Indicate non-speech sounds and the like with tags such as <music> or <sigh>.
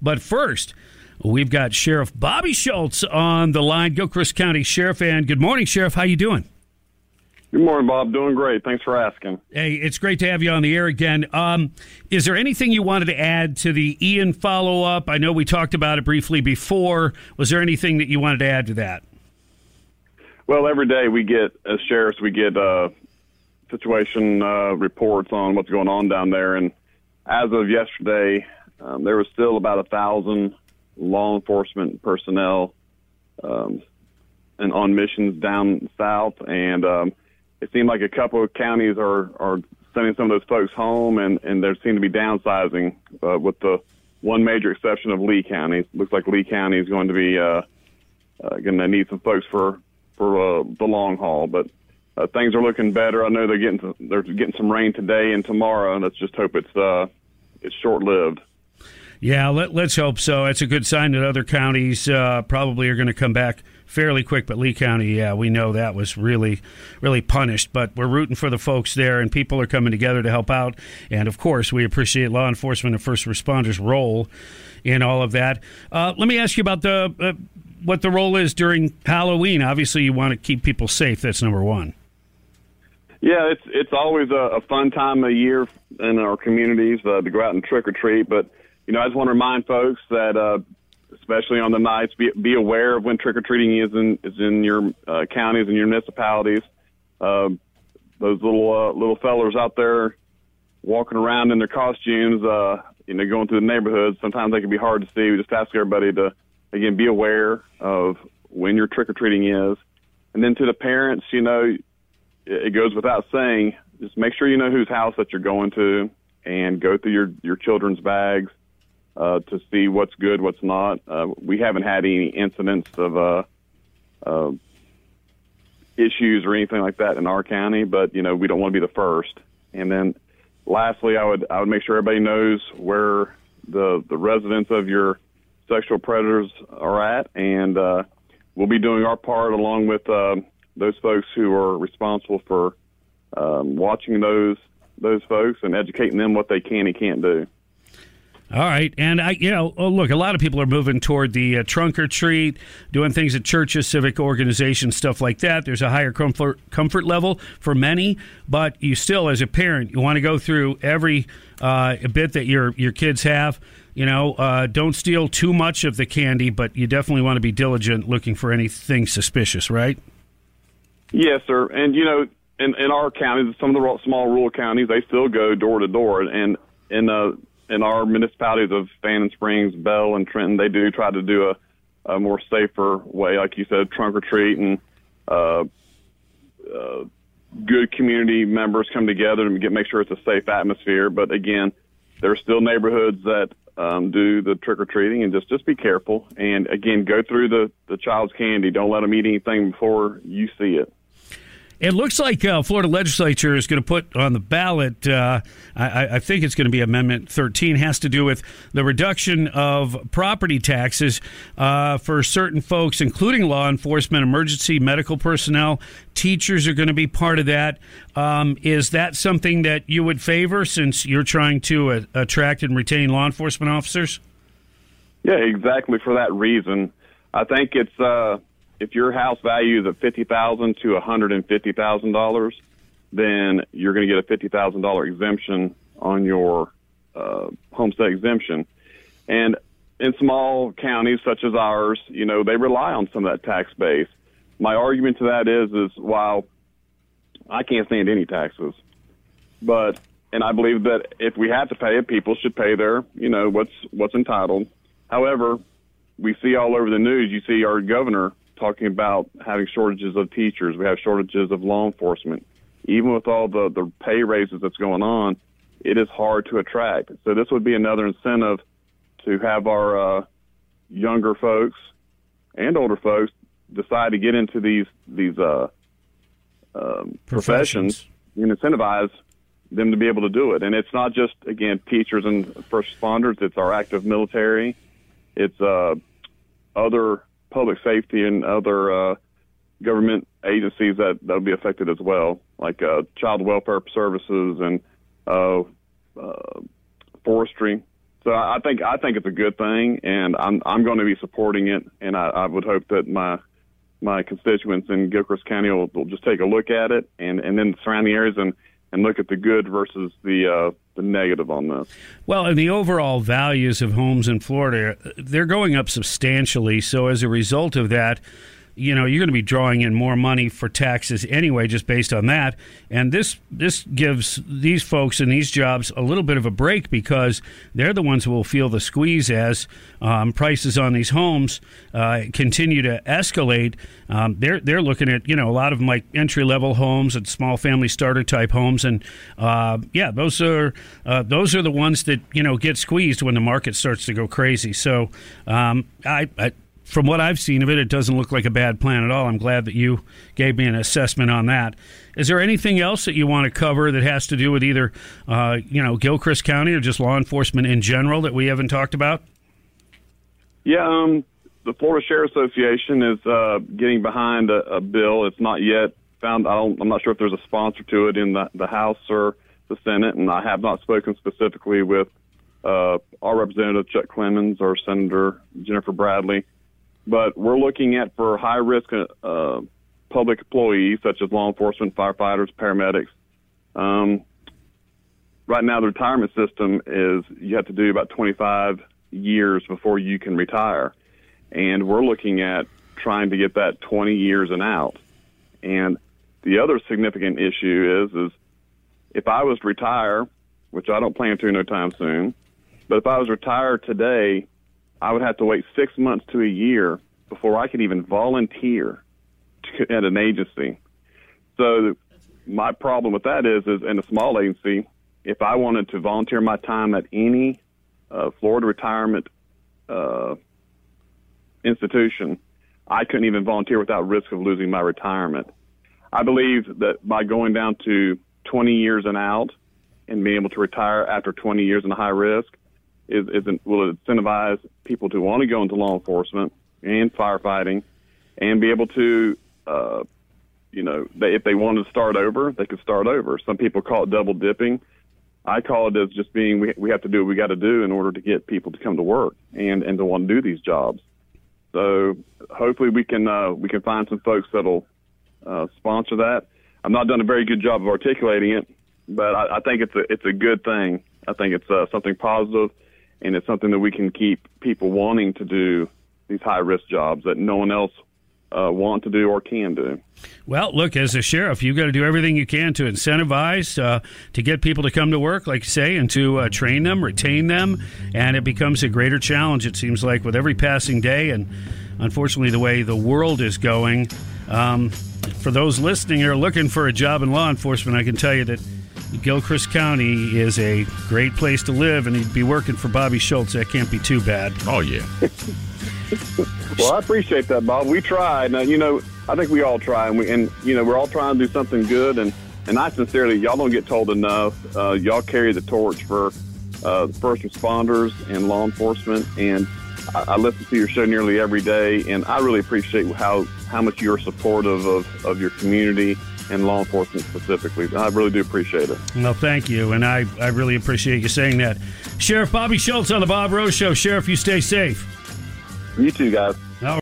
But first, we've got Sheriff Bobby Schultz on the line, Gilchrist County Sheriff. And good morning, Sheriff. How you doing? Good morning, Bob. Doing great. Thanks for asking. Hey, it's great to have you on the air again. Um, is there anything you wanted to add to the Ian follow up? I know we talked about it briefly before. Was there anything that you wanted to add to that? Well, every day we get, as sheriffs, we get uh, situation uh, reports on what's going on down there. And as of yesterday, um, there was still about a thousand law enforcement personnel um, and on missions down south. And um, it seemed like a couple of counties are are sending some of those folks home, and and there seem to be downsizing, uh, with the one major exception of Lee County. It looks like Lee County is going to be uh, uh, going to need some folks for for uh, the long haul, but. Uh, things are looking better. I know they're getting some, they're getting some rain today and tomorrow, and let's just hope it's uh, it's short lived. Yeah, let, us hope so. It's a good sign that other counties uh, probably are going to come back fairly quick. But Lee County, yeah, we know that was really, really punished. But we're rooting for the folks there, and people are coming together to help out. And of course, we appreciate law enforcement and first responders' role in all of that. Uh, let me ask you about the uh, what the role is during Halloween. Obviously, you want to keep people safe. That's number one. Yeah, it's it's always a, a fun time of year in our communities uh, to go out and trick or treat, but you know, I just want to remind folks that, uh, especially on the nights, be, be aware of when trick or treating is in is in your uh, counties and your municipalities. Uh, those little uh, little fellers out there walking around in their costumes, uh, you know, going through the neighborhoods. Sometimes they can be hard to see. We just ask everybody to again be aware of when your trick or treating is, and then to the parents, you know, it goes without saying, just make sure you know whose house that you're going to, and go through your your children's bags uh, to see what's good, what's not. Uh, we haven't had any incidents of uh, uh, issues or anything like that in our county, but you know we don't want to be the first. And then, lastly, I would I would make sure everybody knows where the the residents of your sexual predators are at, and uh, we'll be doing our part along with uh, those folks who are responsible for um, watching those those folks and educating them what they can and can't do. All right, and I, you know, oh, look, a lot of people are moving toward the uh, trunk or treat, doing things at churches, civic organizations, stuff like that. There's a higher comfort comfort level for many, but you still, as a parent, you want to go through every uh, bit that your your kids have. You know, uh, don't steal too much of the candy, but you definitely want to be diligent, looking for anything suspicious, right? Yes, sir. And you know, in in our counties, some of the small rural counties, they still go door to door, and and uh in our municipalities of Fanning Springs, Bell, and Trenton, they do try to do a, a more safer way, like you said, trunk or treat, and uh, uh, good community members come together and get make sure it's a safe atmosphere. But again, there are still neighborhoods that um, do the trick or treating, and just just be careful. And again, go through the the child's candy. Don't let them eat anything before you see it. It looks like uh, Florida legislature is going to put on the ballot. Uh, I, I, think it's going to be Amendment 13. Has to do with the reduction of property taxes uh, for certain folks, including law enforcement, emergency medical personnel. Teachers are going to be part of that. Um, is that something that you would favor since you're trying to uh, attract and retain law enforcement officers? Yeah, exactly for that reason. I think it's uh, if your house value is at fifty thousand to one hundred and fifty thousand dollars, then you're going to get a fifty thousand dollar exemption on your uh, homestead exemption. And in small counties such as ours, you know, they rely on some of that tax base. My argument to that is, is while I can't stand any taxes, but and I believe that if we have to pay it, people should pay their, you know, what's what's entitled. However, we see all over the news. You see our governor talking about having shortages of teachers. We have shortages of law enforcement. Even with all the, the pay raises that's going on, it is hard to attract. So this would be another incentive to have our uh, younger folks and older folks decide to get into these these uh, um, professions and incentivize them to be able to do it. And it's not just again teachers and first responders; it's our active military, it's uh, other public safety and other uh, government agencies that that'll be affected as well, like uh, child welfare services and uh, uh, forestry. So so I think I think it's a good thing, and I'm I'm going to be supporting it, and I, I would hope that my my constituents in Gilchrist County will, will just take a look at it, and and then the surrounding areas and and look at the good versus the uh, the negative on this. Well, and the overall values of homes in Florida, they're going up substantially. So as a result of that, you know you're going to be drawing in more money for taxes anyway just based on that. And this this gives these folks in these jobs a little bit of a break because they're the ones who will feel the squeeze as um, prices on these homes uh, continue to escalate. Um, they're they're looking at you know a lot of them like entry level homes and small family starter type homes. And uh, yeah those are uh, those are the ones that you know get squeezed when the market starts to go crazy. So um, I, I from what I've seen of it, it doesn't look like a bad plan at all. I'm glad that you gave me an assessment on that. Is there anything else that you want to cover that has to do with either, uh, you know, Gilchrist County or just law enforcement in general that we haven't talked about? Yeah, um, the Florida Sheriff Association is uh, getting behind a, a, bill. It's not yet found. I I'm not sure if there's a sponsor to it in the, the House or the Senate, and I have not spoken specifically with uh, our representative Chuck Clemons or Senator Jennifer Bradley but we're looking at for high risk uh, public employees such as law enforcement, firefighters, paramedics. Um, right now, the retirement system is you have to do about 25 years before you can retire, and we're looking at trying to get that 20 years and out. And the other significant issue is is if I was to retire, which I don't plan to no time soon, but if I was retired today I would have to wait six months to a year before I could even volunteer to, at an agency. So my problem with that is, is in a small agency, if I wanted to volunteer my time at any uh, Florida retirement uh, institution, I couldn't even volunteer without risk of losing my retirement. I believe that by going down to 20 years and out and being able to retire after 20 years in high risk, is, is will incentivize people to want to go into law enforcement and firefighting, and be able to, uh, you know, they, if they wanted to start over, they could start over. Some people call it double dipping. I call it as just being we, we have to do what we got to do in order to get people to come to work and and to want to do these jobs. So hopefully we can uh, we can find some folks that'll uh, sponsor that. I've not done a very good job of articulating it, but I, I think it's a it's a good thing. I think it's uh, something positive and it's something that we can keep people wanting to do these high risk jobs that no one else uh, want to do or can do. Well, look, as a sheriff, you've got to do everything you can to incentivize, uh, to get people to come to work, like you say, and to uh, train them, retain them. And it becomes a greater challenge, it seems like, with every passing day. And unfortunately, the way the world is going, um, for those listening who are looking for a job in law enforcement, I can tell you that Gilchrist County is a great place to live, and he'd be working for Bobby Schultz. That can't be too bad. Oh, yeah. <laughs> well, I appreciate that, Bob. We tried. Now, you know, I think we all try, and we, and you know, we're all trying to do something good. And and I sincerely, y'all don't get told enough. Uh, y'all carry the torch for uh, first responders and law enforcement, and I, I listen to your show nearly every day, and I really appreciate how how much you're supportive of of your community and law enforcement specifically. I really do appreciate it. Well, thank you, and I, I really appreciate you saying that. Sheriff Bobby Schultz on the Bob Rose Show. Sheriff, you stay safe. You too, guys.